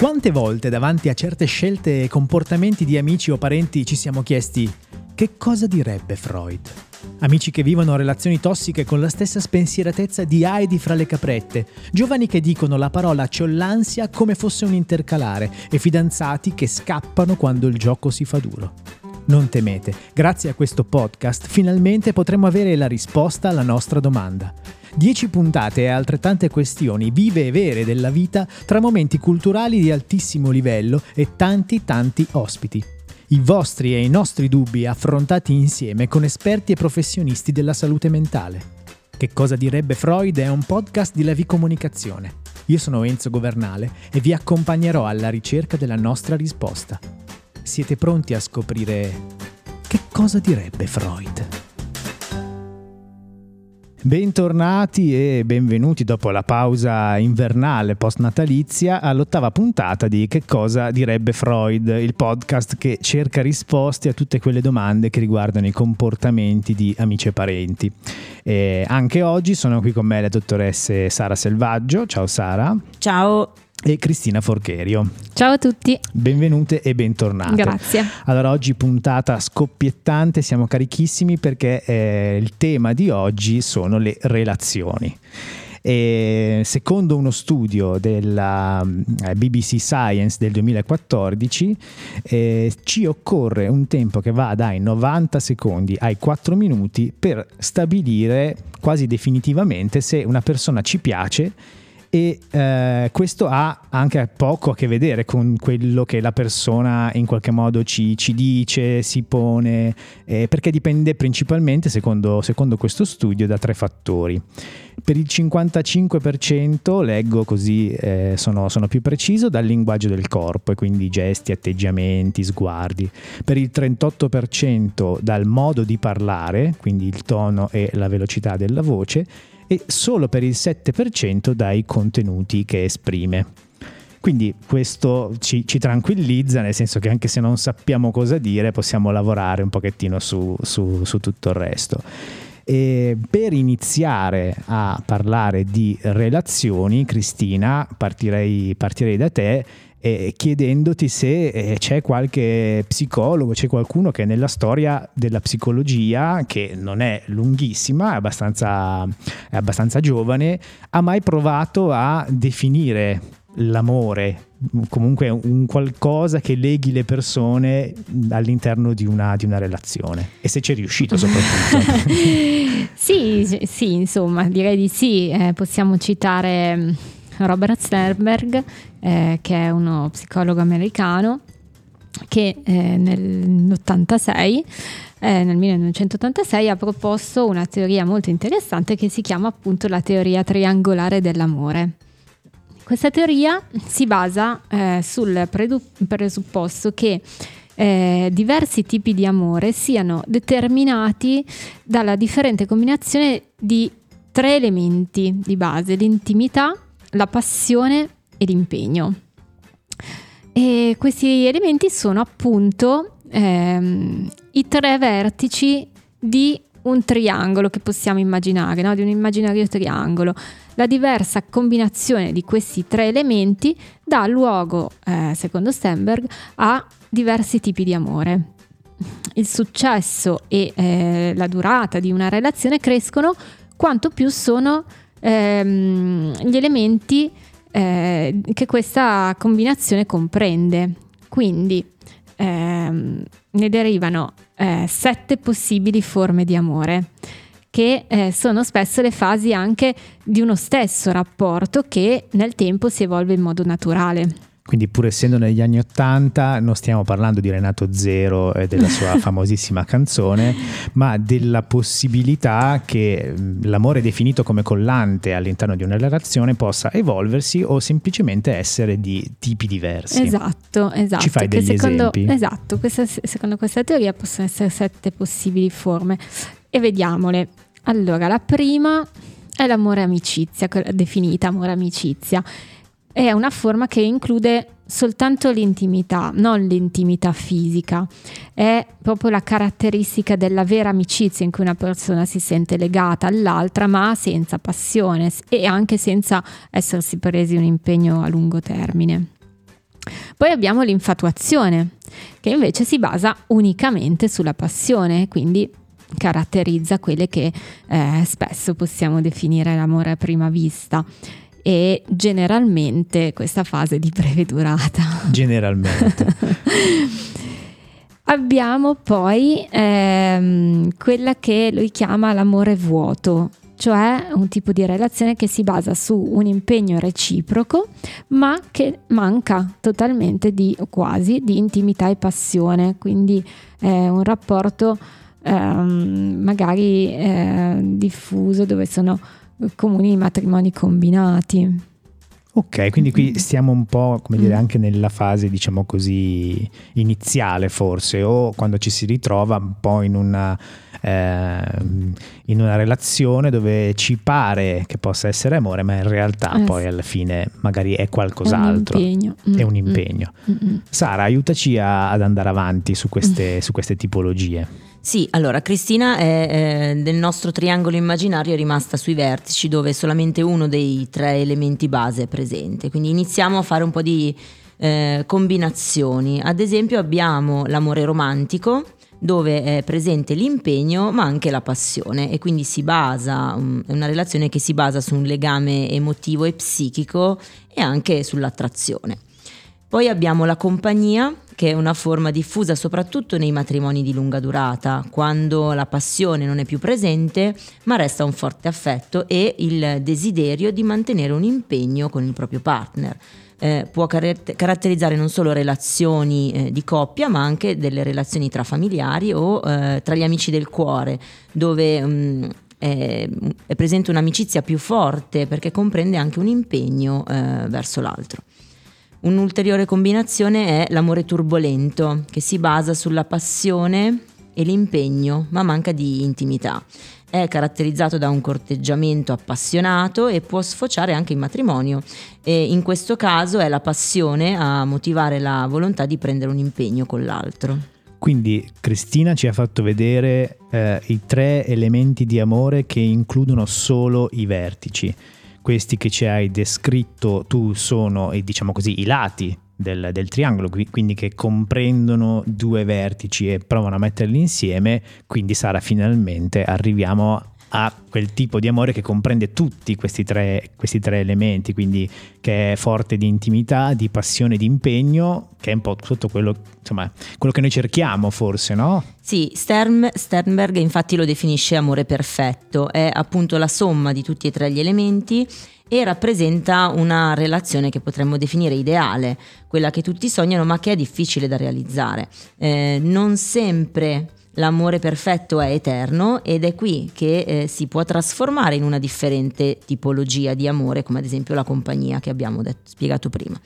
Quante volte davanti a certe scelte e comportamenti di amici o parenti ci siamo chiesti che cosa direbbe Freud? Amici che vivono relazioni tossiche con la stessa spensieratezza di Heidi fra le caprette, giovani che dicono la parola c'ho l'ansia come fosse un intercalare e fidanzati che scappano quando il gioco si fa duro. Non temete, grazie a questo podcast finalmente potremo avere la risposta alla nostra domanda. 10 puntate e altrettante questioni vive e vere della vita tra momenti culturali di altissimo livello e tanti tanti ospiti. I vostri e i nostri dubbi affrontati insieme con esperti e professionisti della salute mentale. Che cosa direbbe Freud è un podcast di Levi Comunicazione. Io sono Enzo Governale e vi accompagnerò alla ricerca della nostra risposta. Siete pronti a scoprire che cosa direbbe Freud? Bentornati e benvenuti dopo la pausa invernale post-natalizia all'ottava puntata di Che cosa direbbe Freud, il podcast che cerca risposte a tutte quelle domande che riguardano i comportamenti di amici e parenti. E anche oggi sono qui con me le dottoresse Sara Selvaggio. Ciao Sara. Ciao e Cristina Forcherio. Ciao a tutti. Benvenute e bentornate. Grazie. Allora, oggi puntata scoppiettante, siamo carichissimi perché eh, il tema di oggi sono le relazioni. E secondo uno studio della eh, BBC Science del 2014 eh, ci occorre un tempo che va dai 90 secondi ai 4 minuti per stabilire quasi definitivamente se una persona ci piace e eh, questo ha anche poco a che vedere con quello che la persona in qualche modo ci, ci dice, si pone, eh, perché dipende principalmente, secondo, secondo questo studio, da tre fattori. Per il 55% leggo così eh, sono, sono, più preciso dal linguaggio del corpo e quindi gesti, atteggiamenti, sguardi. Per il 38% dal modo di parlare, quindi il tono e la velocità della voce e solo per il 7% dai contenuti che esprime. Quindi questo ci, ci, tranquillizza, nel senso che anche se non sappiamo cosa dire, possiamo lavorare un pochettino su, su, su tutto il resto. E per iniziare a parlare di relazioni, Cristina, partirei, partirei da te eh, chiedendoti se eh, c'è qualche psicologo, c'è qualcuno che nella storia della psicologia, che non è lunghissima, è abbastanza, è abbastanza giovane, ha mai provato a definire l'amore, comunque un qualcosa che leghi le persone all'interno di una, di una relazione e se ci è riuscito soprattutto. sì, sì, insomma, direi di sì, eh, possiamo citare Robert Sternberg, eh, che è uno psicologo americano, che eh, nell'86 eh, nel 1986 ha proposto una teoria molto interessante che si chiama appunto la teoria triangolare dell'amore. Questa teoria si basa eh, sul presupposto che eh, diversi tipi di amore siano determinati dalla differente combinazione di tre elementi di base, l'intimità, la passione e l'impegno. E questi elementi sono appunto ehm, i tre vertici di un triangolo che possiamo immaginare, no? di un immaginario triangolo. La diversa combinazione di questi tre elementi dà luogo, eh, secondo Stenberg, a diversi tipi di amore. Il successo e eh, la durata di una relazione crescono quanto più sono ehm, gli elementi eh, che questa combinazione comprende. Quindi ehm, ne derivano eh, sette possibili forme di amore che eh, sono spesso le fasi anche di uno stesso rapporto che nel tempo si evolve in modo naturale. Quindi pur essendo negli anni Ottanta non stiamo parlando di Renato Zero e della sua famosissima canzone, ma della possibilità che l'amore definito come collante all'interno di una relazione possa evolversi o semplicemente essere di tipi diversi. Esatto, esatto. Ci fai degli secondo, esempi? Esatto, questa, secondo questa teoria possono essere sette possibili forme e vediamole. Allora, la prima è l'amore amicizia, definita amore amicizia è una forma che include soltanto l'intimità, non l'intimità fisica, è proprio la caratteristica della vera amicizia in cui una persona si sente legata all'altra ma senza passione e anche senza essersi presi un impegno a lungo termine. Poi abbiamo l'infatuazione, che invece si basa unicamente sulla passione, quindi caratterizza quelle che eh, spesso possiamo definire l'amore a prima vista e generalmente questa fase di breve durata. Generalmente. Abbiamo poi ehm, quella che lui chiama l'amore vuoto, cioè un tipo di relazione che si basa su un impegno reciproco, ma che manca totalmente di, o quasi, di intimità e passione, quindi è un rapporto ehm, magari eh, diffuso dove sono comuni matrimoni combinati. Ok, quindi qui stiamo un po', come dire, anche nella fase, diciamo così, iniziale forse, o quando ci si ritrova un po' in una, eh, in una relazione dove ci pare che possa essere amore, ma in realtà eh, poi alla fine magari è qualcos'altro. È un impegno. È un impegno. Mm-hmm. Sara, aiutaci a, ad andare avanti su queste, su queste tipologie. Sì, allora Cristina è, eh, del nostro triangolo immaginario è rimasta sui vertici dove solamente uno dei tre elementi base è presente, quindi iniziamo a fare un po' di eh, combinazioni. Ad esempio abbiamo l'amore romantico dove è presente l'impegno ma anche la passione e quindi si basa, um, è una relazione che si basa su un legame emotivo e psichico e anche sull'attrazione. Poi abbiamo la compagnia, che è una forma diffusa soprattutto nei matrimoni di lunga durata, quando la passione non è più presente, ma resta un forte affetto e il desiderio di mantenere un impegno con il proprio partner. Eh, può car- caratterizzare non solo relazioni eh, di coppia, ma anche delle relazioni tra familiari o eh, tra gli amici del cuore, dove mh, mm, è, è, presente un'amicizia più forte perché comprende anche un impegno eh, verso l'altro. Un'ulteriore combinazione è l'amore turbolento, che si basa sulla passione e l'impegno, ma manca di intimità. È caratterizzato da un corteggiamento appassionato e può sfociare anche in matrimonio. E in questo caso è la passione a motivare la volontà di prendere un impegno con l'altro. Quindi Cristina ci ha fatto vedere eh, i tre elementi di amore che includono solo i vertici questi che ci hai descritto tu sono, diciamo così, i lati del, del, triangolo, quindi che comprendono due vertici e provano a metterli insieme, quindi sarà finalmente arriviamo a quel tipo di amore che comprende tutti questi tre, questi tre elementi, quindi che è forte di intimità, di passione, di impegno, che è un po' tutto quello, insomma, quello che noi cerchiamo forse, no? Sì, Stern, Sternberg infatti lo definisce amore perfetto, è appunto la somma di tutti e tre gli elementi e rappresenta una relazione che potremmo definire ideale, quella che tutti sognano ma che è difficile da realizzare. Eh, non sempre l'amore perfetto è eterno ed è qui che eh, si può trasformare in una differente tipologia di amore, come ad esempio la compagnia che abbiamo detto, spiegato prima.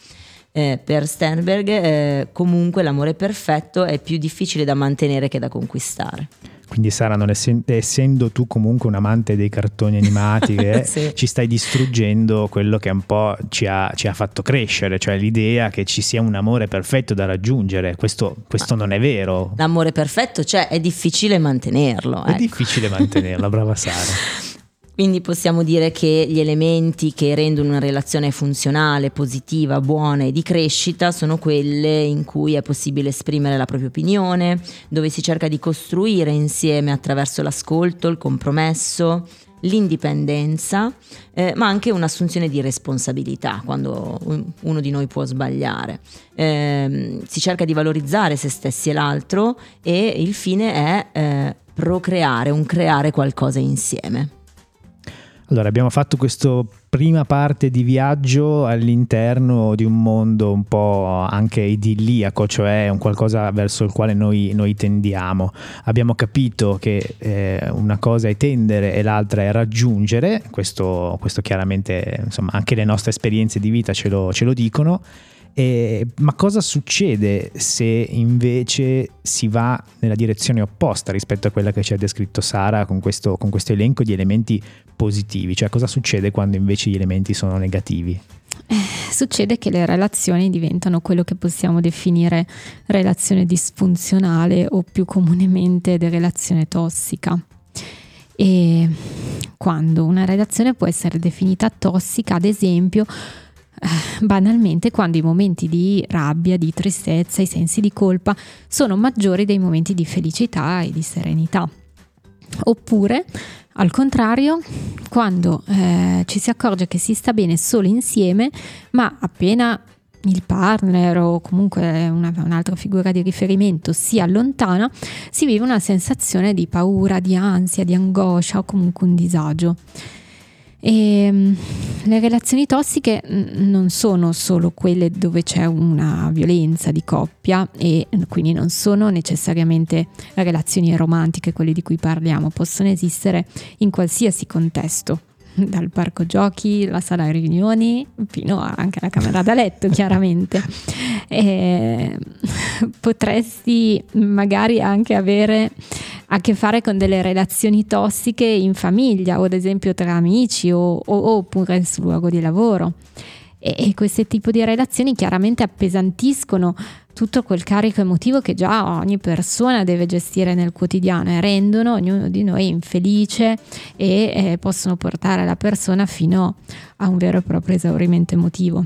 Eh, per Sternberg eh, comunque l'amore perfetto è più difficile da mantenere che da conquistare. Quindi Sara, non essendo, essendo tu comunque un amante dei cartoni animati, sì. ci stai distruggendo quello che un po' ci ha, ci ha, fatto crescere, cioè l'idea che ci sia un amore perfetto da raggiungere. Questo, questo non è vero. L'amore perfetto, cioè è difficile mantenerlo. È ecco. difficile mantenerlo, brava Sara. Quindi possiamo dire che gli elementi che rendono una relazione funzionale, positiva, buona e di crescita sono quelle in cui è possibile esprimere la propria opinione, dove si cerca di costruire insieme attraverso l'ascolto, il compromesso, l'indipendenza, eh, ma anche un'assunzione di responsabilità quando uno di noi può sbagliare. Eh, si cerca di valorizzare se stessi e l'altro e il fine è eh, procreare, un creare qualcosa insieme. Allora, abbiamo fatto questa prima parte di viaggio all'interno di un mondo un po' anche idilliaco, cioè un qualcosa verso il quale noi, noi tendiamo. Abbiamo capito che eh, una cosa è tendere e l'altra è raggiungere, questo, questo chiaramente insomma, anche le nostre esperienze di vita ce lo, ce lo dicono. Eh, ma cosa succede se invece si va nella direzione opposta rispetto a quella che ci ha descritto Sara con questo, con questo elenco di elementi positivi? Cioè cosa succede quando invece gli elementi sono negativi? Eh, succede che le relazioni diventano quello che possiamo definire relazione disfunzionale o più comunemente relazione tossica. E quando una relazione può essere definita tossica, ad esempio, banalmente quando i momenti di rabbia, di tristezza, i sensi di colpa sono maggiori dei momenti di felicità e di serenità. Oppure, al contrario, quando eh, ci si accorge che si sta bene solo insieme, ma appena il partner o comunque una, un'altra figura di riferimento si allontana, si vive una sensazione di paura, di ansia, di angoscia o comunque un disagio. E ehm, le relazioni tossiche non sono solo quelle dove c'è una violenza di coppia e quindi non sono necessariamente relazioni romantiche quelle di cui parliamo, possono esistere in qualsiasi contesto dal parco giochi, la sala riunioni, fino anche alla camera da letto, chiaramente. E potresti magari anche avere a che fare con delle relazioni tossiche in famiglia o ad esempio tra amici o, o, oppure sul luogo di lavoro. E, e questo tipo di relazioni chiaramente appesantiscono tutto quel carico emotivo che già ogni persona deve gestire nel quotidiano e rendono ognuno di noi infelice e eh, possono portare la persona fino a un vero e proprio esaurimento emotivo.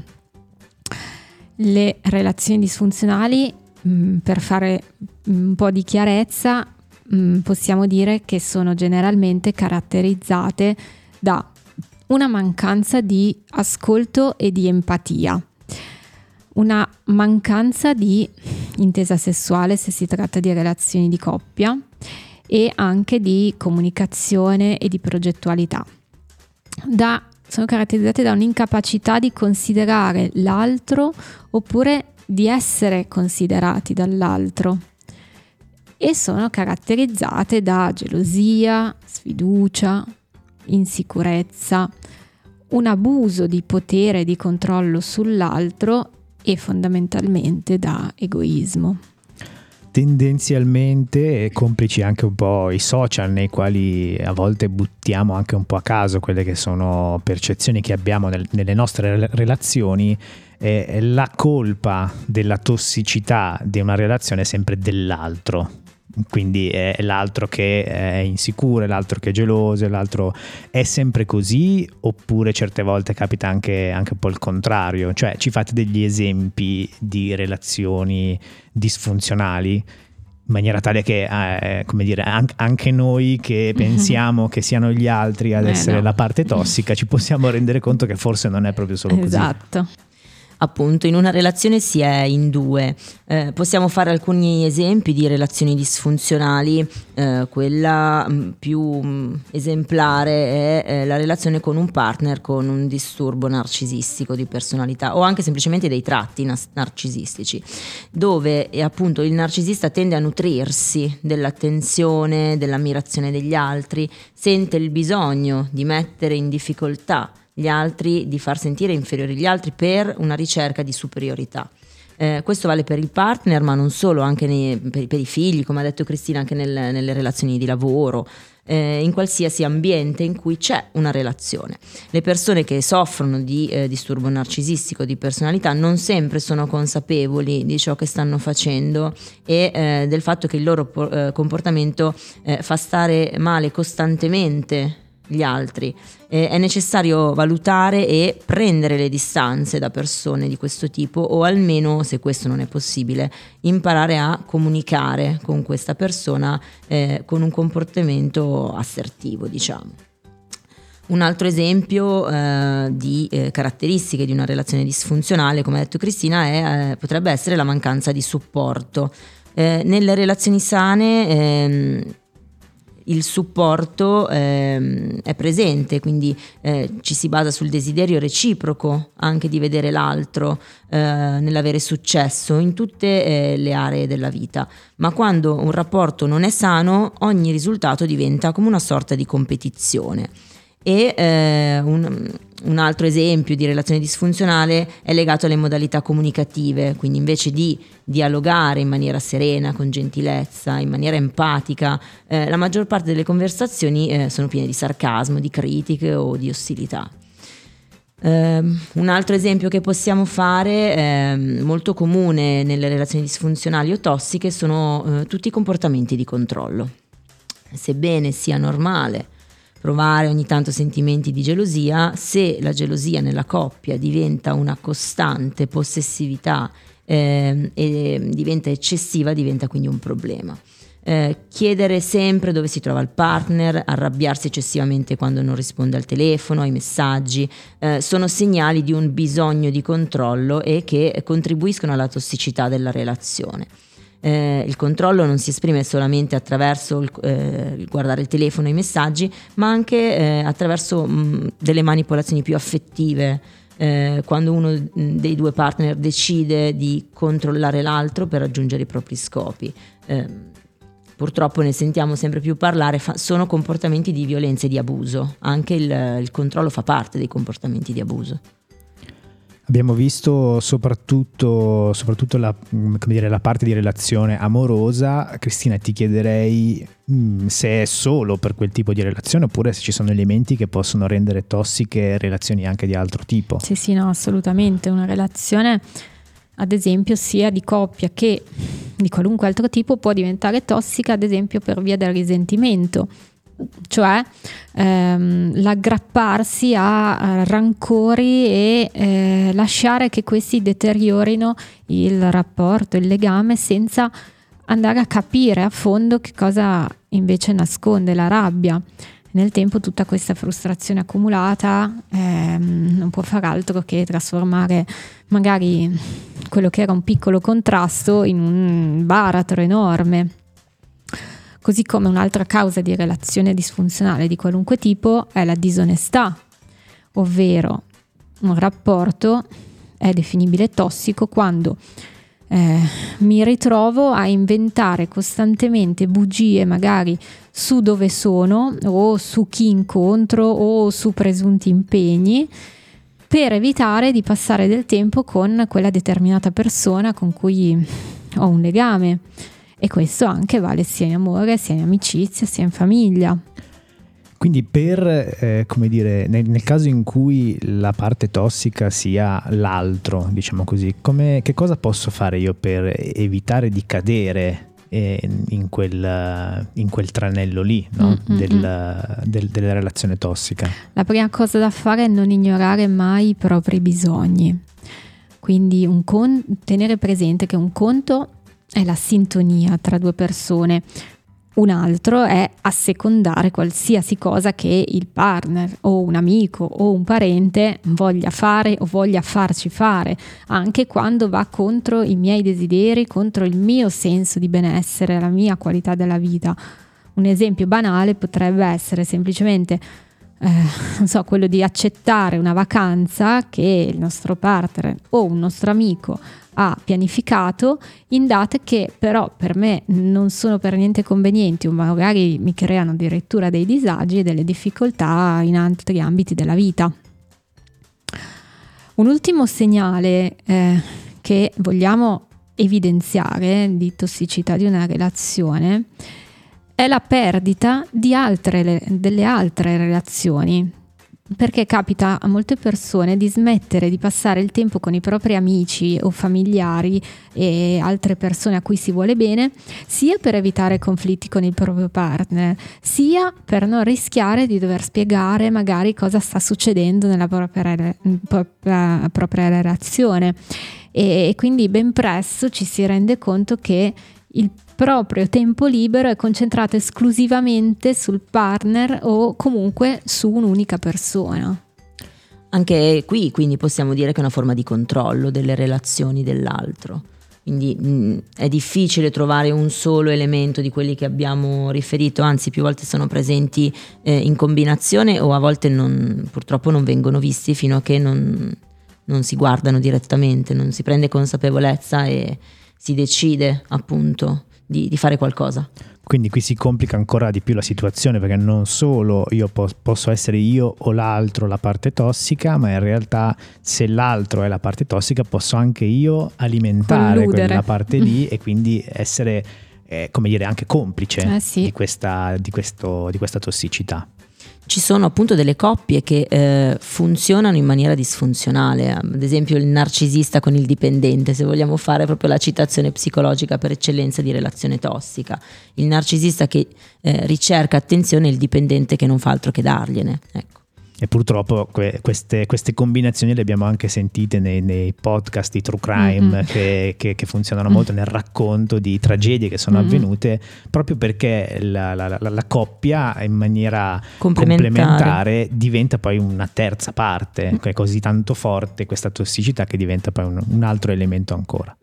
Le relazioni disfunzionali, mh, mm, per fare un po' di chiarezza, mh, mm, possiamo dire che sono generalmente caratterizzate da una mancanza di ascolto e di empatia una mancanza di intesa sessuale se si tratta di relazioni di coppia e anche di comunicazione e di progettualità. Da, sono caratterizzate da un'incapacità di considerare l'altro oppure di essere considerati dall'altro e sono caratterizzate da gelosia, sfiducia, insicurezza, un abuso di potere e di controllo sull'altro e fondamentalmente da egoismo. Tendenzialmente, complici anche un po' i social nei quali a volte buttiamo anche un po' a caso quelle che sono percezioni che abbiamo nel, nelle nostre relazioni, eh, la colpa della tossicità di una relazione è sempre dell'altro quindi è l'altro che è insicuro, è l'altro che è geloso, è l'altro è sempre così oppure certe volte capita anche, anche un po' il contrario, cioè ci fate degli esempi di relazioni disfunzionali in maniera tale che, eh, come dire, anche noi che pensiamo che siano gli altri ad eh essere no. la parte tossica, ci possiamo rendere conto che forse non è proprio solo così. Esatto appunto in una relazione si è in due. Eh, possiamo fare alcuni esempi di relazioni disfunzionali, eh, quella mm, più mm, esemplare è eh, la relazione con un partner con un disturbo narcisistico di personalità o anche semplicemente dei tratti nas- narcisistici, dove eh, appunto il narcisista tende a nutrirsi dell'attenzione, dell'ammirazione degli altri, sente il bisogno di mettere in difficoltà gli altri, di far sentire inferiori gli altri per una ricerca di superiorità. Eh, questo vale per il partner, ma non solo, anche nei, per, per, i figli, come ha detto Cristina, anche nel, nelle relazioni di lavoro, eh, in qualsiasi ambiente in cui c'è una relazione. Le persone che soffrono di eh, disturbo narcisistico di personalità non sempre sono consapevoli di ciò che stanno facendo e eh, del fatto che il loro po- eh, comportamento eh, fa stare male costantemente gli altri. Eh, è necessario valutare e prendere le distanze da persone di questo tipo o almeno, se questo non è possibile, imparare a comunicare con questa persona eh, con un comportamento assertivo, diciamo. Un altro esempio eh, di eh, caratteristiche di una relazione disfunzionale, come ha detto Cristina, è, eh, potrebbe essere la mancanza di supporto. Eh, nelle relazioni sane ehm, il supporto ehm, è presente, quindi eh, ci si basa sul desiderio reciproco anche di vedere l'altro eh, nell'avere successo in tutte eh, le aree della vita. Ma quando un rapporto non è sano, ogni risultato diventa come una sorta di competizione. E eh, un, un altro esempio di relazione disfunzionale è legato alle modalità comunicative, quindi invece di dialogare in maniera serena, con gentilezza, in maniera empatica, eh, la maggior parte delle conversazioni eh, sono piene di sarcasmo, di critiche o di ostilità. Uh, un altro esempio che possiamo fare, eh, molto comune nelle relazioni disfunzionali o tossiche, sono uh, tutti i comportamenti di controllo. Sebbene sia normale provare ogni tanto sentimenti di gelosia, se la gelosia nella coppia diventa una costante possessività eh, e diventa eccessiva, diventa quindi un problema. Eh, chiedere sempre dove si trova il partner, arrabbiarsi eccessivamente quando non risponde al telefono, ai messaggi, eh, sono segnali di un bisogno di controllo e che contribuiscono alla tossicità della relazione. Eh, il controllo non si esprime solamente attraverso il, eh, guardare il telefono e i messaggi, ma anche eh, attraverso mh, delle manipolazioni più affettive. Eh, quando uno dei due partner decide di controllare l'altro per raggiungere i propri scopi. Ehm, purtroppo ne sentiamo sempre più parlare, fa, sono comportamenti di violenza e di abuso. Anche il, il controllo fa parte dei comportamenti di abuso. Abbiamo visto soprattutto, soprattutto la, dire, la, parte di relazione amorosa. Cristina, ti chiederei mh, mm, se è solo per quel tipo di relazione oppure se ci sono elementi che possono rendere tossiche relazioni anche di altro tipo. Sì, sì, no, assolutamente. Una relazione, ad esempio, sia di coppia che di qualunque altro tipo può diventare tossica, ad esempio, per via del risentimento cioè ehm, l'aggrapparsi a, a, rancori e eh, lasciare che questi deteriorino il rapporto, il legame senza andare a capire a fondo che cosa invece nasconde la rabbia. Nel tempo tutta questa frustrazione accumulata ehm, non può far altro che trasformare magari quello che era un piccolo contrasto in un baratro enorme. Così come un'altra causa di relazione disfunzionale di qualunque tipo è la disonestà, ovvero un rapporto è definibile tossico quando eh, mi ritrovo a inventare costantemente bugie magari su dove sono o su chi incontro o su presunti impegni per evitare di passare del tempo con quella determinata persona con cui ho un legame. E questo anche vale sia in amore, sia in amicizia, sia in famiglia. Quindi per, eh, come dire, nel, nel, caso in cui la parte tossica sia l'altro, diciamo così, come, che cosa posso fare io per evitare di cadere eh, in, quel, in, quel, tranello lì no? mm, mm, del, mm. del, della relazione tossica? La prima cosa da fare è non ignorare mai i propri bisogni. Quindi con- tenere presente che un conto è la sintonia tra due persone. Un altro è assecondare qualsiasi cosa che il partner o un amico o un parente voglia fare o voglia farci fare, anche quando va contro i miei desideri, contro il mio senso di benessere, la mia qualità della vita. Un esempio banale potrebbe essere semplicemente eh, non so, quello di accettare una vacanza che il nostro partner o un nostro amico ha pianificato in date che però per me non sono per niente convenienti o magari mi creano addirittura dei disagi e delle difficoltà in altri ambiti della vita. Un ultimo segnale eh, che vogliamo evidenziare di tossicità di una relazione è la perdita di altre, delle altre relazioni, perché capita a molte persone di smettere di passare il tempo con i propri amici o familiari e altre persone a cui si vuole bene, sia per evitare conflitti con il proprio partner, sia per non rischiare di dover spiegare magari cosa sta succedendo nella propria, propria, propria relazione. E, e quindi ben presto ci si rende conto che il proprio tempo libero è concentrato esclusivamente sul partner o comunque su un'unica persona. Anche qui quindi possiamo dire che è una forma di controllo delle relazioni dell'altro. Quindi mh, mm, è difficile trovare un solo elemento di quelli che abbiamo riferito, anzi più volte sono presenti eh, in combinazione o a volte non, purtroppo non vengono visti fino a che non, non si guardano direttamente, non si prende consapevolezza e si decide appunto di, di, fare qualcosa. Quindi qui si complica ancora di più la situazione perché non solo io po- posso essere io o l'altro la parte tossica, ma in realtà se l'altro è la parte tossica posso anche io alimentare Colludere. quella parte lì e quindi essere, eh, come dire, anche complice eh sì. di, questa, di, questo, di questa tossicità. Ci sono appunto delle coppie che eh, funzionano in maniera disfunzionale, ad esempio il narcisista con il dipendente, se vogliamo fare proprio la citazione psicologica per eccellenza di relazione tossica, il narcisista che eh, ricerca attenzione e il dipendente che non fa altro che dargliene. Ecco. E purtroppo que- queste, queste, combinazioni le abbiamo anche sentite nei, nei podcast di true crime mm-hmm. che, che, che, funzionano molto nel racconto di tragedie che sono mm-hmm. avvenute proprio perché la, la, la, la, coppia in maniera complementare. complementare. diventa poi una terza parte, è così tanto forte questa tossicità che diventa poi un, un altro elemento ancora.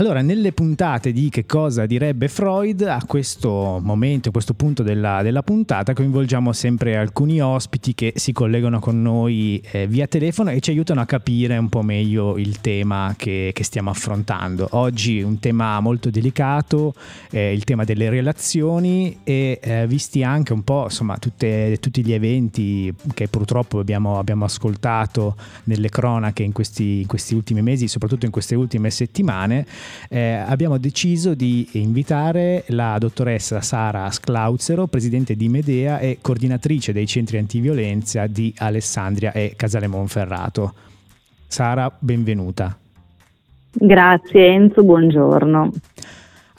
Allora, nelle puntate di Che cosa direbbe Freud, a questo momento, a questo punto della, della puntata, coinvolgiamo sempre alcuni ospiti che si collegano con noi eh, via telefono e ci aiutano a capire un po' meglio il tema che, che stiamo affrontando. Oggi un tema molto delicato, eh, il tema delle relazioni e eh, visti anche un po' insomma tutte, tutti gli eventi che purtroppo abbiamo, abbiamo ascoltato nelle cronache in questi, in questi ultimi mesi, soprattutto in queste ultime settimane, eh, abbiamo deciso di invitare la dottoressa Sara Sclauzero, presidente di Medea e coordinatrice dei centri antiviolenza di Alessandria e Casale Monferrato. Sara, benvenuta. Grazie Enzo, buongiorno.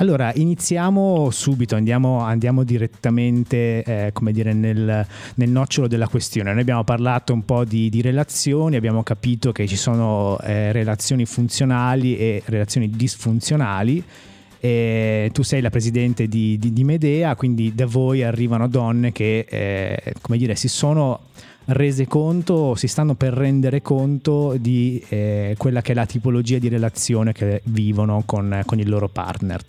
Allora, iniziamo subito, andiamo, andiamo direttamente eh, come dire, nel, nel, nocciolo della questione. Noi abbiamo parlato un po' di, di relazioni, abbiamo capito che ci sono eh, relazioni funzionali e relazioni disfunzionali. E tu sei la presidente di, di, di, Medea, quindi da voi arrivano donne che eh, come dire, si sono rese conto, si stanno per rendere conto di eh, quella che è la tipologia di relazione che vivono con, con il loro partner.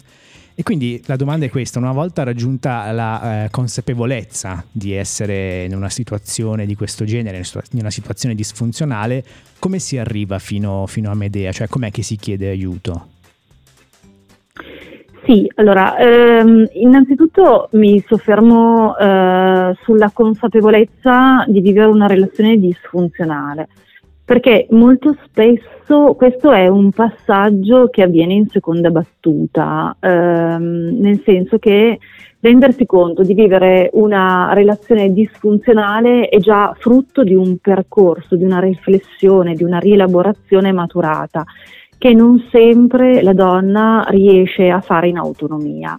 E quindi la domanda è questa, una volta raggiunta la eh, consapevolezza di essere in una situazione di questo genere, in una situazione disfunzionale, come si arriva fino, fino a Medea? Cioè com'è che si chiede aiuto? Sì, allora, ehm, innanzitutto mi soffermo eh, sulla consapevolezza di vivere una relazione disfunzionale perché molto spesso questo è un passaggio che avviene in seconda battuta, ehm, nel senso che rendersi conto di vivere una relazione disfunzionale è già frutto di un percorso, di una riflessione, di una rielaborazione maturata, che non sempre la donna riesce a fare in autonomia.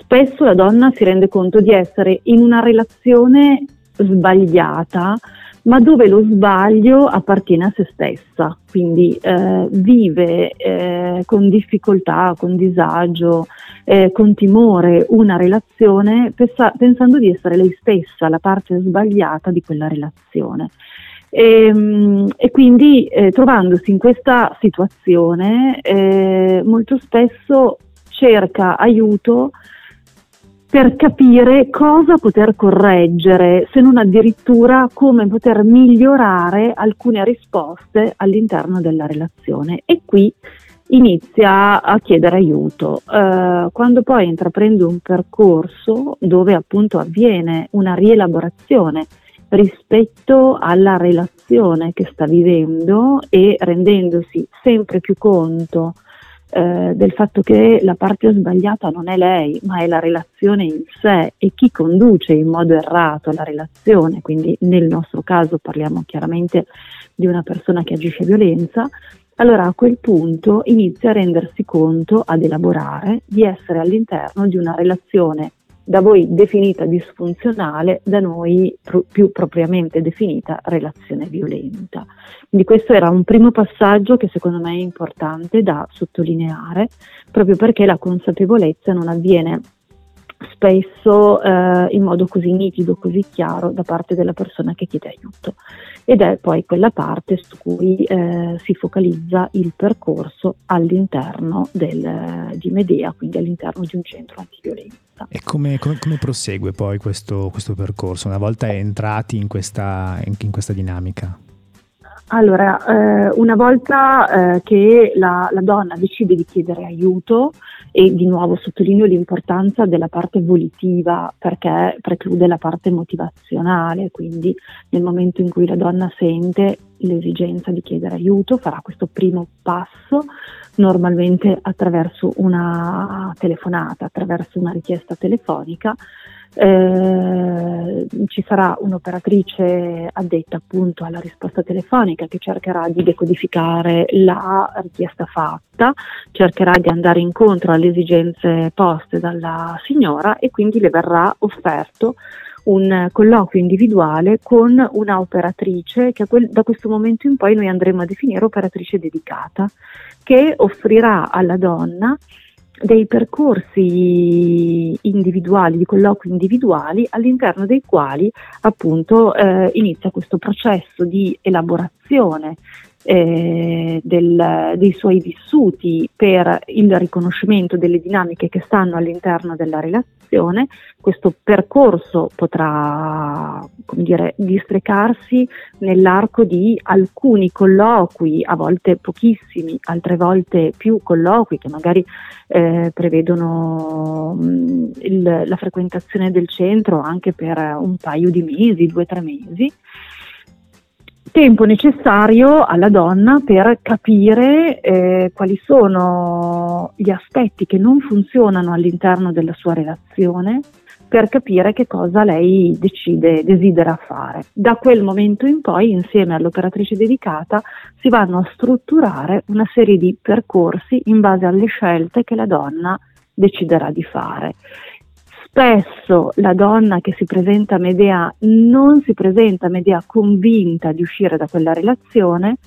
Spesso la donna si rende conto di essere in una relazione sbagliata, ma dove lo sbaglio appartiene a se stessa, quindi eh, vive eh, con difficoltà, con disagio, eh, con timore una relazione pensa- pensando di essere lei stessa la parte sbagliata di quella relazione. E, ehm, e quindi eh, trovandosi in questa situazione eh, molto spesso cerca aiuto per capire cosa poter correggere, se non addirittura come poter migliorare alcune risposte all'interno della relazione. E qui inizia a chiedere aiuto. Eh, quando poi intraprende un percorso dove appunto avviene una rielaborazione rispetto alla relazione che sta vivendo e rendendosi sempre più conto eh, del fatto che la parte sbagliata non è lei, ma è la relazione in sé e chi conduce in modo errato la relazione, quindi nel nostro caso parliamo chiaramente di una persona che agisce violenza, allora a quel punto inizia a rendersi conto, ad elaborare, di essere all'interno di una relazione da voi definita disfunzionale, da noi pro- più propriamente definita relazione violenta. Quindi questo era un primo passaggio che secondo me è importante da sottolineare, proprio perché la consapevolezza non avviene spesso eh, in modo così nitido, così chiaro da parte della persona che chiede aiuto. Ed è poi quella parte su cui eh, si focalizza il percorso all'interno del, di Medea, quindi all'interno di un centro antiviolenza. E come, come, come prosegue poi questo, questo, percorso una volta entrati in questa, in, in questa dinamica? Allora, eh, una volta eh, che la, la, donna decide di chiedere aiuto, e di nuovo sottolineo l'importanza della parte volitiva perché preclude la parte motivazionale, quindi nel momento in cui la donna sente l'esigenza di chiedere aiuto farà questo primo passo normalmente attraverso una telefonata, attraverso una richiesta telefonica eh, ci sarà un'operatrice addetta appunto alla risposta telefonica che cercherà di decodificare la richiesta fatta, cercherà di andare incontro alle esigenze poste dalla signora e quindi le verrà offerto un colloquio individuale con una operatrice che da questo momento in poi noi andremo a definire operatrice dedicata, che offrirà alla donna dei percorsi individuali, di colloqui individuali all'interno dei quali appunto eh, inizia questo processo di elaborazione eh, del, dei suoi vissuti per il riconoscimento delle dinamiche che stanno all'interno della relazione. Questo percorso potrà come dire, distrecarsi nell'arco di alcuni colloqui, a volte pochissimi, altre volte più colloqui che magari eh, prevedono mh, mm, il, la frequentazione del centro anche per un paio di mesi, due o tre mesi tempo necessario alla donna per capire eh, quali sono gli aspetti che non funzionano all'interno della sua relazione per capire che cosa lei decide, desidera fare. Da quel momento in poi, insieme all'operatrice dedicata, si vanno a strutturare una serie di percorsi in base alle scelte che la donna deciderà di fare spesso la donna che si presenta a Medea non si presenta a Medea convinta di uscire da quella relazione,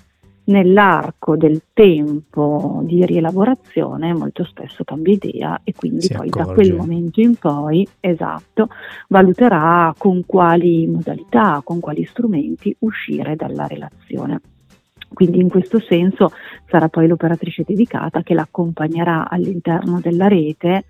nell'arco del tempo di rielaborazione molto spesso cambia idea e quindi si poi accorge. da quel momento in poi, esatto, valuterà con quali modalità, con quali strumenti uscire dalla relazione. Quindi in questo senso sarà poi l'operatrice dedicata che l'accompagnerà all'interno della rete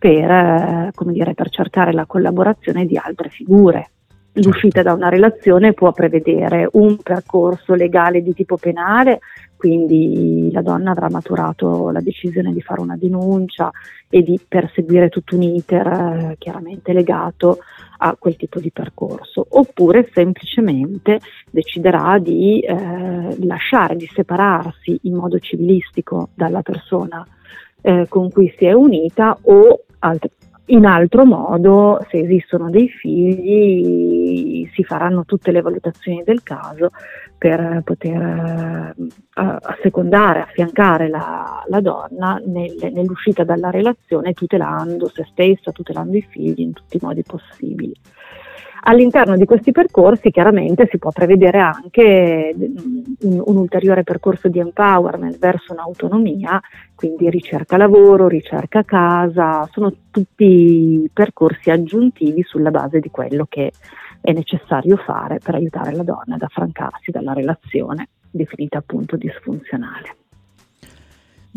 per, eh, dire, per cercare la collaborazione di altre figure. L'uscita da una relazione può prevedere un percorso legale di tipo penale, quindi la donna avrà maturato la decisione di fare una denuncia e di perseguire tutto un iter eh, chiaramente legato a quel tipo di percorso, oppure semplicemente deciderà di eh, lasciare, di separarsi in modo civilistico dalla persona eh, con cui si è unita o alt- in altro modo, se esistono dei figli, si faranno tutte le valutazioni del caso per poter uh, assecondare, affiancare la, la donna nel, nell'uscita dalla relazione, tutelando se stessa, tutelando i figli in tutti i modi possibili. All'interno di questi percorsi chiaramente si può prevedere anche un, un, ulteriore percorso di empowerment verso un'autonomia, quindi ricerca lavoro, ricerca casa, sono tutti percorsi aggiuntivi sulla base di quello che è necessario fare per aiutare la donna ad affrancarsi dalla relazione definita appunto disfunzionale.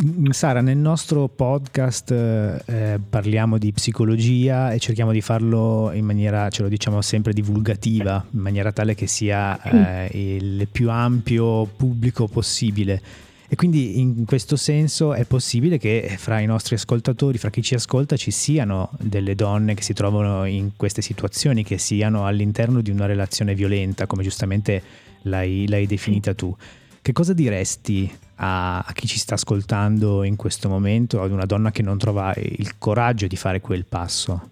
Mm, Sara, nel nostro podcast eh, parliamo di psicologia e cerchiamo di farlo in maniera, ce lo diciamo sempre, divulgativa, in maniera tale che sia eh, il più ampio pubblico possibile. E quindi in questo senso è possibile che fra i nostri ascoltatori, fra chi ci ascolta, ci siano delle donne che si trovano in queste situazioni, che siano all'interno di una relazione violenta, come giustamente l'hai, l'hai definita tu. Che cosa diresti a, a, chi ci sta ascoltando in questo momento, ad una donna che non trova il coraggio di fare quel passo?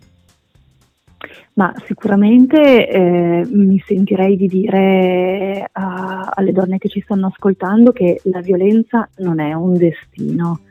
Ma sicuramente eh, mi sentirei di dire a, alle donne che ci stanno ascoltando che la violenza non è un destino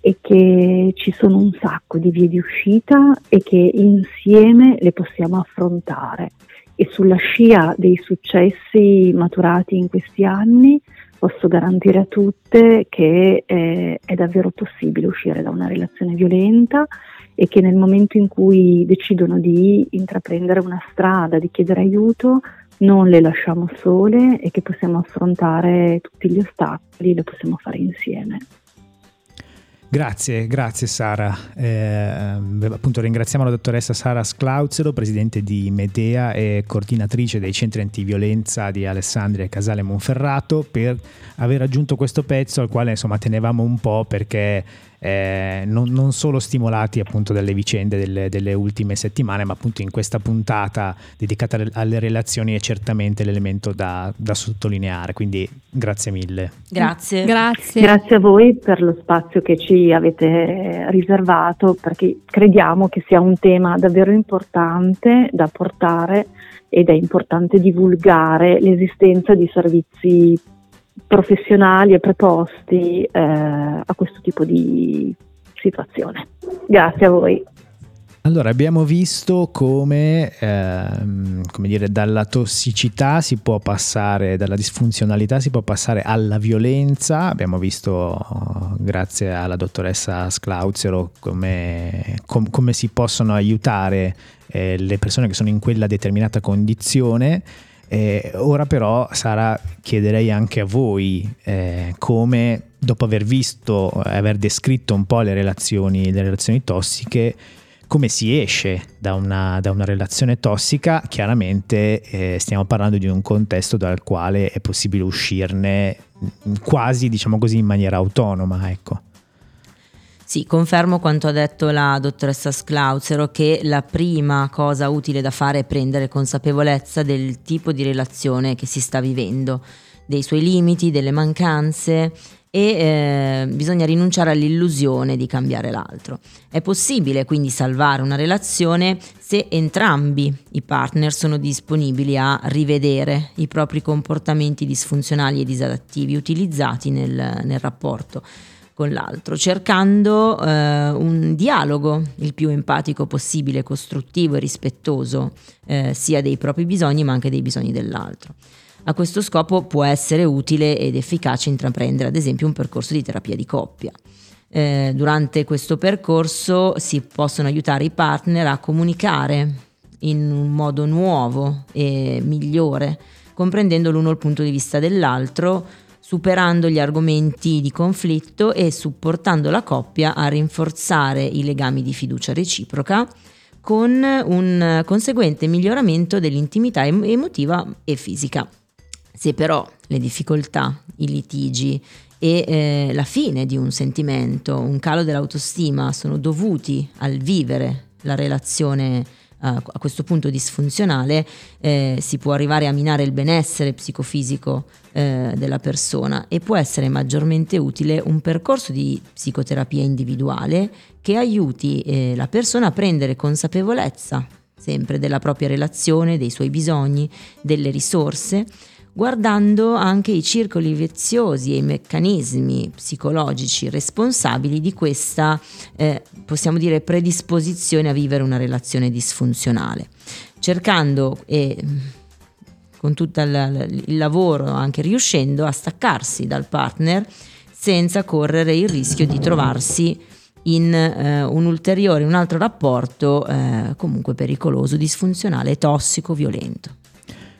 e che ci sono un sacco di vie di uscita e che insieme le possiamo affrontare. E sulla scia dei successi maturati in questi anni posso garantire a tutte che eh, è davvero possibile uscire da una relazione violenta e che nel momento in cui decidono di intraprendere una strada, di chiedere aiuto, non le lasciamo sole e che possiamo affrontare tutti gli ostacoli, lo possiamo fare insieme. Grazie, grazie Sara. Eh, appunto ringraziamo la dottoressa Sara Sclauzero, presidente di Medea e coordinatrice dei centri antiviolenza di Alessandria e Casale Monferrato, per aver aggiunto questo pezzo al quale insomma tenevamo un po' perché eh, non, non, solo stimolati appunto dalle vicende delle, delle, ultime settimane, ma appunto in questa puntata dedicata alle relazioni è certamente l'elemento da, da sottolineare. Quindi grazie mille. Grazie. grazie. Grazie a voi per lo spazio che ci avete riservato, perché crediamo che sia un tema davvero importante da portare ed è importante divulgare l'esistenza di servizi professionali e preposti eh, a questo tipo di situazione. Grazie a voi. Allora, abbiamo visto come, ehm, come dire, dalla tossicità si può passare, dalla disfunzionalità si può passare alla violenza. Abbiamo visto, grazie alla dottoressa Sclauzero, come, com, come si possono aiutare eh, le persone che sono in quella determinata condizione eh, ora però Sara chiederei anche a voi eh, come dopo aver visto, aver descritto un po' le relazioni, le relazioni tossiche, come si esce da una, da una relazione tossica, chiaramente eh, stiamo parlando di un contesto dal quale è possibile uscirne quasi, diciamo così, in maniera autonoma, ecco. Sì, confermo quanto ha detto la dottoressa Sclauzero che la prima cosa utile da fare è prendere consapevolezza del tipo di relazione che si sta vivendo, dei suoi limiti, delle mancanze e eh, bisogna rinunciare all'illusione di cambiare l'altro. È possibile quindi salvare una relazione se entrambi i partner sono disponibili a rivedere i propri comportamenti disfunzionali e disadattivi utilizzati nel, nel rapporto con l'altro, cercando eh, un dialogo il più empatico possibile, costruttivo e rispettoso eh, sia dei propri bisogni ma anche dei bisogni dell'altro. A questo scopo può essere utile ed efficace intraprendere ad esempio un percorso di terapia di coppia. Eh, durante questo percorso si possono aiutare i partner a comunicare in un modo nuovo e migliore, comprendendo l'uno il punto di vista dell'altro, superando gli argomenti di conflitto e supportando la coppia a rinforzare i legami di fiducia reciproca con un conseguente miglioramento dell'intimità emotiva e fisica. Se però le difficoltà, i litigi e eh, la fine di un sentimento, un calo dell'autostima sono dovuti al vivere la relazione a questo punto disfunzionale eh, si può arrivare a minare il benessere psicofisico eh, della persona e può essere maggiormente utile un percorso di psicoterapia individuale che aiuti eh, la persona a prendere consapevolezza sempre della propria relazione, dei suoi bisogni, delle risorse guardando anche i circoli viziosi e i meccanismi psicologici responsabili di questa, eh, possiamo dire, predisposizione a vivere una relazione disfunzionale, cercando e con tutto il, il lavoro anche riuscendo a staccarsi dal partner senza correre il rischio di trovarsi in eh, un ulteriore, un altro rapporto eh, comunque pericoloso, disfunzionale, tossico, violento.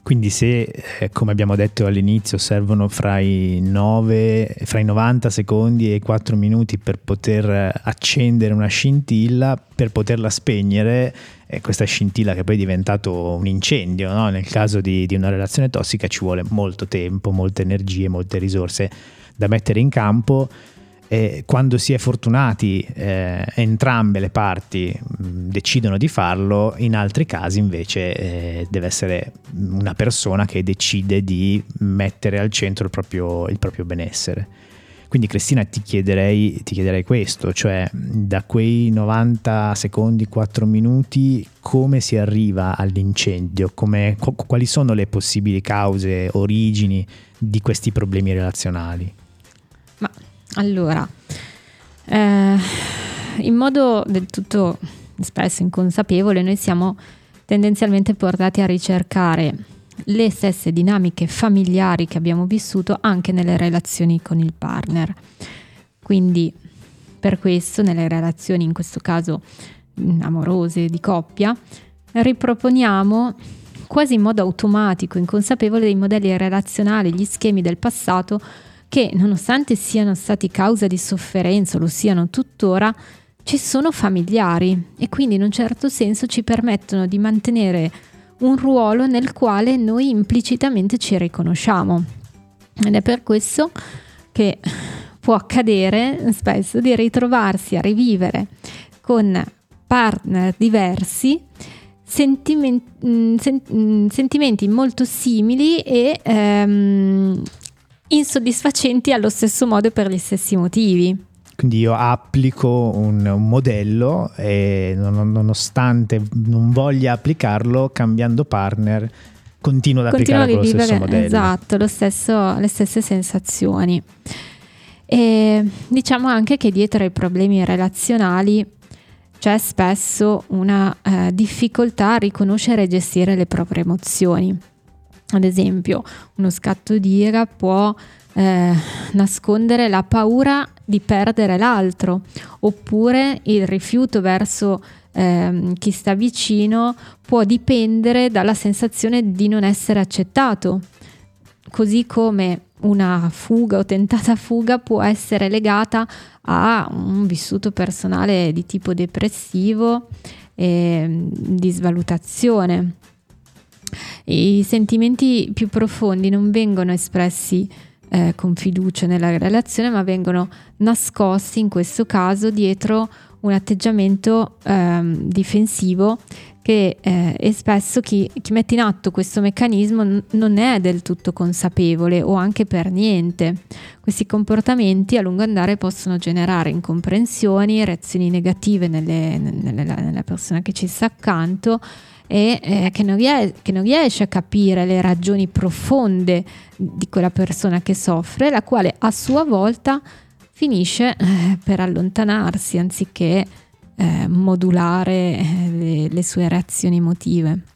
Quindi se, eh, come abbiamo detto all'inizio, servono fra i, 9, fra i 90 secondi e i 4 minuti per poter accendere una scintilla, per poterla spegnere, eh, questa scintilla che poi è diventato un incendio, no? nel caso di, di una relazione tossica ci vuole molto tempo, molte energie, molte risorse da mettere in campo e quando si è fortunati eh, entrambe le parti mh, mm, decidono di farlo, in altri casi invece eh, deve essere una persona che decide di mettere al centro il proprio, il proprio benessere. Quindi Cristina ti chiederei, ti chiederei, questo, cioè da quei 90 secondi, 4 minuti, come si arriva all'incendio? Come, quali sono le possibili cause, origini di questi problemi relazionali? Allora, eh, in modo del tutto spesso inconsapevole, noi siamo tendenzialmente portati a ricercare le stesse dinamiche familiari che abbiamo vissuto anche nelle relazioni con il partner. Quindi per questo nelle relazioni, in questo caso amorose, di coppia, riproponiamo quasi in modo automatico, inconsapevole dei modelli relazionali, gli schemi del passato che nonostante siano stati causa di sofferenza, lo siano tuttora, ci sono familiari e quindi in un certo senso ci permettono di mantenere un ruolo nel quale noi implicitamente ci riconosciamo. Ed è per questo che può accadere spesso di ritrovarsi a rivivere con partner diversi sentimenti, mm, mm, sentimenti molto simili e ehm, insoddisfacenti allo stesso modo per gli stessi motivi. Quindi io applico un, un modello e non, nonostante non voglia applicarlo, cambiando partner, continuo ad continuo applicare lo stesso modello. Esatto, lo stesso, le stesse sensazioni. E diciamo anche che dietro ai problemi relazionali c'è spesso una eh, difficoltà a riconoscere e gestire le proprie emozioni. Ad esempio, uno scatto di ira può eh, nascondere la paura di perdere l'altro, oppure il rifiuto verso eh, chi sta vicino può dipendere dalla sensazione di non essere accettato, così come una fuga o tentata fuga può essere legata a un vissuto personale di tipo depressivo e di svalutazione. I sentimenti più profondi non vengono espressi eh, con fiducia nella relazione, ma vengono nascosti in questo caso dietro un atteggiamento ehm, difensivo che eh, spesso chi, chi, mette in atto questo meccanismo n- non è del tutto consapevole o anche per niente. Questi comportamenti a lungo andare possono generare incomprensioni, reazioni negative nelle, nelle, nella persona che ci sta accanto e eh, che, non ries- che, non riesce a capire le ragioni profonde di quella persona che soffre, la quale a sua volta finisce eh, per allontanarsi anziché eh, modulare eh, le, le sue reazioni emotive.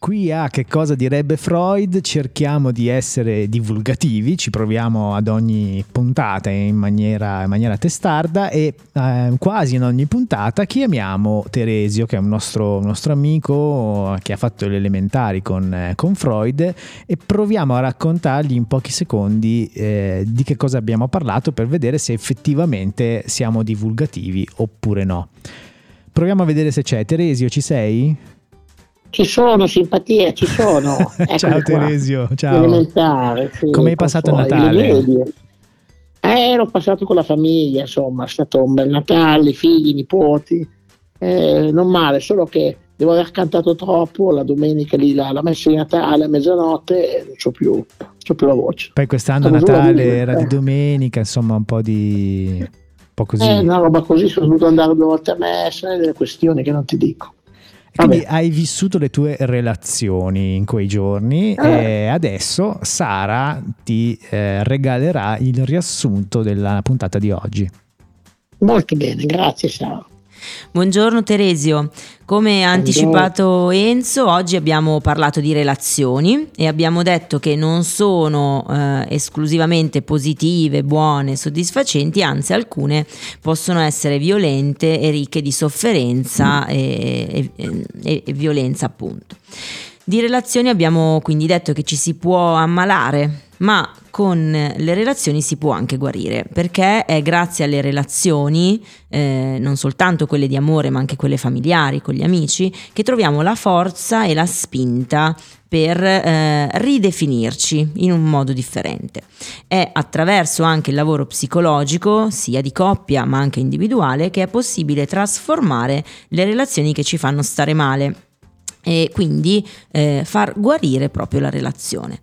Qui a che cosa direbbe Freud cerchiamo di essere divulgativi, ci proviamo ad ogni puntata in maniera, in maniera testarda e eh, quasi in ogni puntata chiamiamo Teresio che è un nostro, un nostro amico che ha fatto le elementari con, eh, con, Freud e proviamo a raccontargli in pochi secondi eh, di che cosa abbiamo parlato per vedere se effettivamente siamo divulgativi oppure no. Proviamo a vedere se c'è. Teresio, ci sei? Ci sono simpatie, ci sono. ciao Teresio, ciao. Elementare, sì, Come hai passato il Natale? Eh, l'ho passato con la famiglia, insomma, è stato un bel Natale, figli, nipoti, eh, non male, solo che devo aver cantato troppo la domenica lì, la, la messa di Natale a mezzanotte non ho più, più, la voce. Poi quest'anno Sono Natale era di domenica, insomma un po' di... un po' così. Eh, una roba così, sono dovuto andare due volte a messa, delle questioni che non ti dico. Quindi hai vissuto le tue relazioni in quei giorni ah. e adesso Sara ti eh, regalerà il riassunto della puntata di oggi. Molto bene, grazie Sara. Buongiorno Teresio, come ha anticipato Enzo, oggi abbiamo parlato di relazioni e abbiamo detto che non sono eh, esclusivamente positive, buone, soddisfacenti, anzi alcune possono essere violente e ricche di sofferenza e, e, e, e violenza appunto. Di relazioni abbiamo quindi detto che ci si può ammalare, ma con le relazioni si può anche guarire, perché è grazie alle relazioni, eh, non soltanto quelle di amore, ma anche quelle familiari, con gli amici, che troviamo la forza e la spinta per eh, ridefinirci in un modo differente. È attraverso anche il lavoro psicologico, sia di coppia ma anche individuale, che è possibile trasformare le relazioni che ci fanno stare male e quindi eh, far guarire proprio la relazione.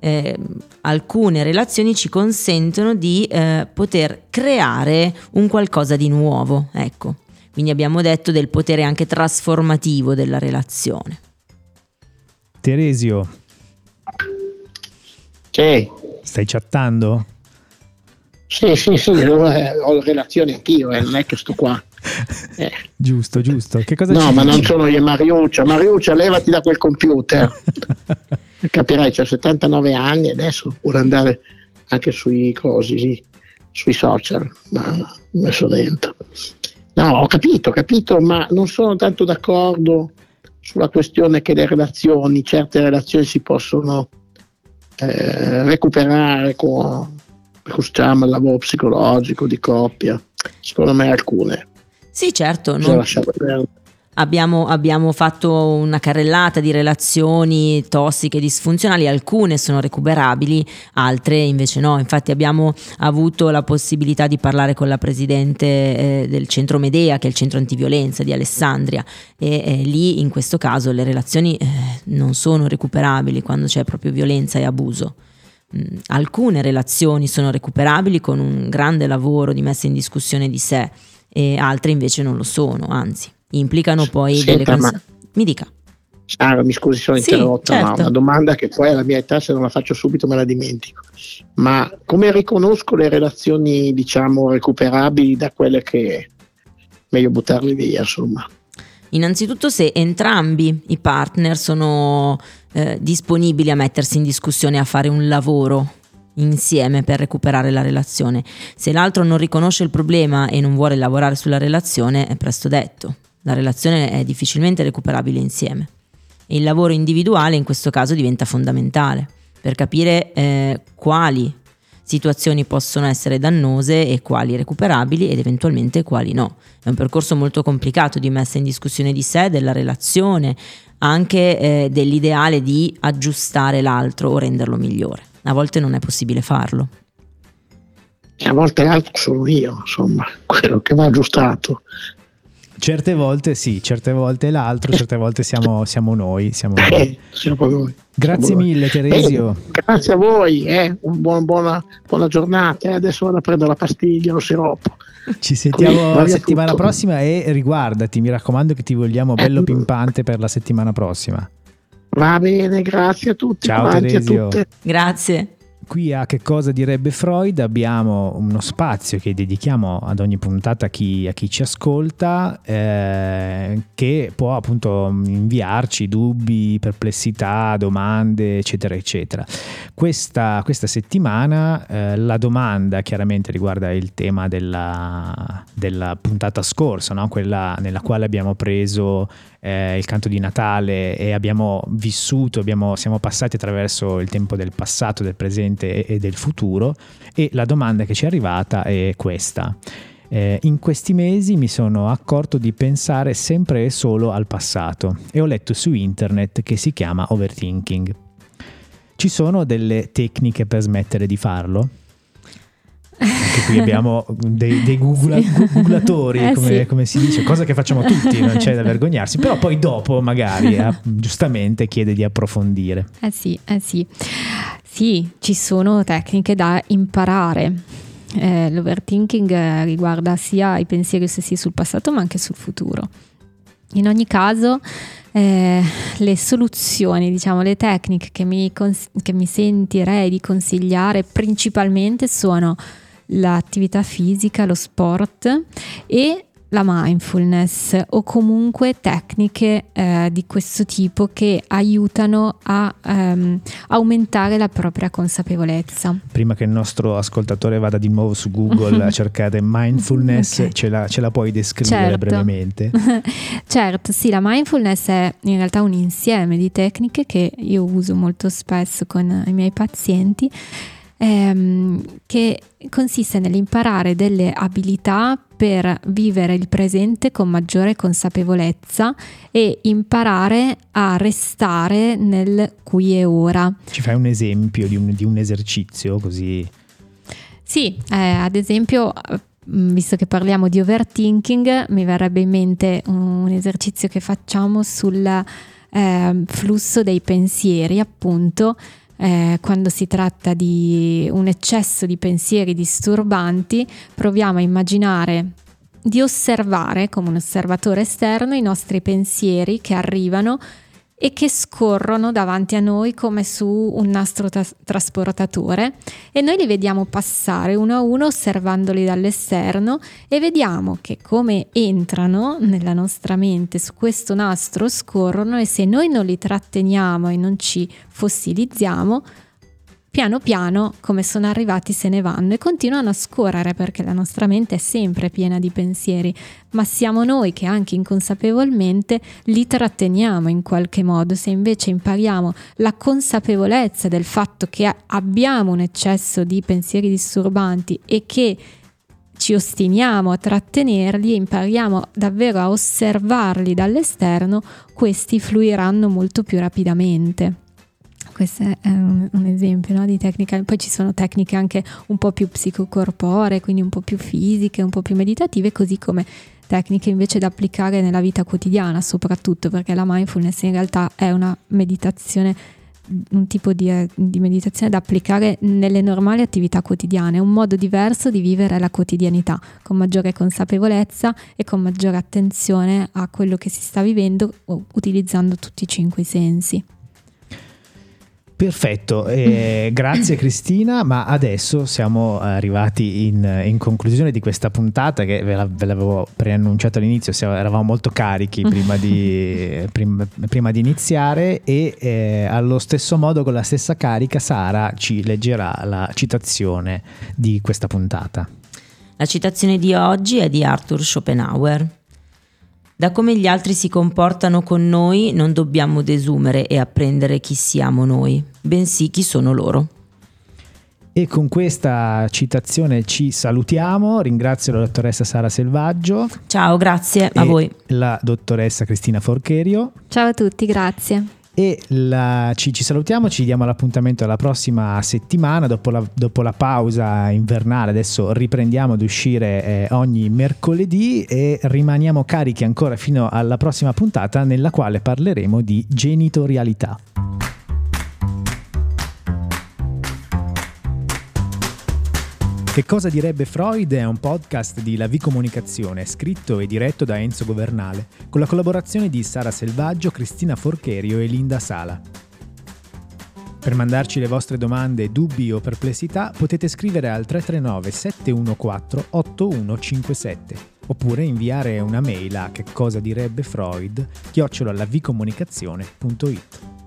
Eh, alcune relazioni ci consentono di eh, poter creare un qualcosa di nuovo, ecco. Quindi abbiamo detto del potere anche trasformativo della relazione. Teresio. Sì. Stai chattando? Sì, sì, sì, ho relazioni anch'io, eh, non è che sto qua. Eh. Giusto, giusto. Che cosa no, ma non sono io Mariuccia. Mariuccia, levati da quel computer. Capirai, c'ho 79 anni adesso vuole andare anche sui cosi, sì, sui social, ma messo dentro. No, ho capito, ho capito, ma non sono tanto d'accordo sulla questione che le relazioni, certe relazioni si possono eh, recuperare con, con il lavoro psicologico di coppia. Secondo me alcune sì, certo. Non... abbiamo, abbiamo, fatto una carrellata di relazioni tossiche, disfunzionali, alcune sono recuperabili, altre invece no. Infatti abbiamo avuto la possibilità di parlare con la presidente eh, del centro Medea, che è il centro antiviolenza di Alessandria, e eh, lì in questo caso le relazioni eh, non sono recuperabili quando c'è proprio violenza e abuso. Mm, alcune relazioni sono recuperabili con un grande lavoro di messa in discussione di sé e altre invece non lo sono, anzi implicano poi Senta, delle conseguenze. Mi dica. Sara, mi scusi, sono Sì, interrotta, ma certo. una domanda che poi alla mia età se non la faccio subito me la dimentico. Ma come riconosco le relazioni, diciamo, recuperabili da quelle che meglio buttarle via, insomma? Innanzitutto se entrambi i partner sono eh, disponibili a mettersi in discussione, a fare un lavoro insieme per recuperare la relazione. Se l'altro non riconosce il problema e non vuole lavorare sulla relazione, è presto detto. La relazione è difficilmente recuperabile insieme. E il lavoro individuale in questo caso diventa fondamentale per capire eh, quali situazioni possono essere dannose e quali recuperabili ed eventualmente quali no. È un percorso molto complicato di messa in discussione di sé, della relazione, anche eh, dell'ideale di aggiustare l'altro o renderlo migliore. A volte non è possibile farlo. E a volte l'altro sono io, insomma, quello che va aggiustato. Certe volte sì, certe volte l'altro, certe volte siamo, siamo noi. Siamo noi. Eh, siamo noi. Grazie Siamo noi. mille Teresio. Eh, grazie a voi, eh, un buon- buona, buona giornata. eh. Adesso vado a prendere la pastiglia, lo siroppo. Ci sentiamo la settimana tutto. prossima e riguardati, mi raccomando che ti vogliamo bello Eh. pimpante per la settimana prossima. Va bene, grazie a tutti Ciao, quanti, a Teresio. tutte. Grazie. Qui a Che cosa direbbe Freud abbiamo uno spazio che dedichiamo ad ogni puntata a chi, a chi ci ascolta eh, che può appunto inviarci dubbi, perplessità, domande eccetera eccetera. Questa, questa settimana eh, la domanda chiaramente riguarda il tema della, della puntata scorsa, no? quella nella quale abbiamo preso eh, il canto di Natale e abbiamo vissuto, abbiamo- siamo passati attraverso il tempo del passato, del presente e, e del futuro e la domanda che ci è arrivata è questa. Eh, in questi mesi mi sono accorto di pensare sempre e solo al passato e ho letto su internet che si chiama overthinking. Ci sono delle tecniche per smettere di farlo? Anche qui abbiamo dei, dei googla- googlatori, Eh, come, sì. come si dice, cosa che facciamo tutti, non c'è da vergognarsi, però poi dopo magari eh, giustamente chiede di approfondire. Eh sì, eh sì. Sì, ci sono tecniche da imparare. Eh, l'overthinking eh, riguarda sia i pensieri ossessivi sul passato ma anche sul futuro. In ogni caso, eh, le soluzioni, diciamo, le tecniche che mi, cons- che mi sentirei di consigliare principalmente sono l'attività fisica, lo sport e la mindfulness o comunque tecniche eh, di questo tipo che aiutano a ehm, aumentare la propria consapevolezza. Prima che il nostro ascoltatore vada di nuovo su Google a cercare mindfulness, Ok. ce, la, ce la puoi descrivere Certo. brevemente? certo, sì, la mindfulness è in realtà un insieme di tecniche che io uso molto spesso con i miei pazienti, ehm, che consiste nell'imparare delle abilità per vivere il presente con maggiore consapevolezza e imparare a restare nel qui e ora. Ci fai un esempio di un, di un esercizio così? Sì, eh, ad esempio, mh, visto che parliamo di overthinking, mi verrebbe in mente un esercizio che facciamo sul eh, flusso dei pensieri, appunto, eh, quando si tratta di un eccesso di pensieri disturbanti, proviamo a immaginare di osservare come un osservatore esterno i nostri pensieri che arrivano e che scorrono davanti a noi come su un nastro tra- trasportatore e noi li vediamo passare uno a uno osservandoli dall'esterno e vediamo che come entrano nella nostra mente su questo nastro scorrono e se noi non li tratteniamo e non ci fossilizziamo piano piano come sono arrivati se ne vanno e continuano a scorrere perché la nostra mente è sempre piena di pensieri, ma siamo noi che anche inconsapevolmente li tratteniamo in qualche modo. Se invece impariamo la consapevolezza del fatto che abbiamo un eccesso di pensieri disturbanti e che ci ostiniamo a trattenerli e impariamo davvero a osservarli dall'esterno, questi fluiranno molto più rapidamente. Questo è un, un esempio no, di tecnica. Poi ci sono tecniche anche un po' più psicocorporee, quindi un po' più fisiche, un po' più meditative, così come tecniche invece da applicare nella vita quotidiana, soprattutto perché la mindfulness in realtà è una meditazione un tipo di, di, meditazione da applicare nelle normali attività quotidiane, un modo diverso di vivere la quotidianità, con maggiore consapevolezza e con maggiore attenzione a quello che si sta vivendo utilizzando tutti i cinque sensi. Perfetto, eh, grazie Cristina, ma adesso siamo arrivati in, in, conclusione di questa puntata che ve, la, ve l'avevo preannunciato all'inizio, siamo, eravamo molto carichi prima di, prima, prima di iniziare e eh, allo stesso modo con la stessa carica Sara ci leggerà la citazione di questa puntata. La citazione di oggi è di Arthur Schopenhauer. Da come gli altri si comportano con noi non dobbiamo desumere e apprendere chi siamo noi, bensì chi sono loro. E con questa citazione ci salutiamo. Ringrazio la dottoressa Sara Selvaggio. Ciao, grazie a voi. La dottoressa Cristina Forcherio. Ciao a tutti, grazie. E la, ci, ci, salutiamo, ci diamo l'appuntamento alla prossima settimana, dopo la, dopo la pausa invernale. Adesso riprendiamo ad uscire eh, ogni mercoledì e rimaniamo carichi ancora fino alla prossima puntata nella quale parleremo di genitorialità. Che cosa direbbe Freud è un podcast di La V Comunicazione, scritto e diretto da Enzo Governale, con la collaborazione di Sara Selvaggio, Cristina Forcherio e Linda Sala. Per mandarci le vostre domande, dubbi o perplessità potete scrivere al 339 714 8157 oppure inviare una mail a che cosa direbbe Freud chiocciolalavcomunicazione.it.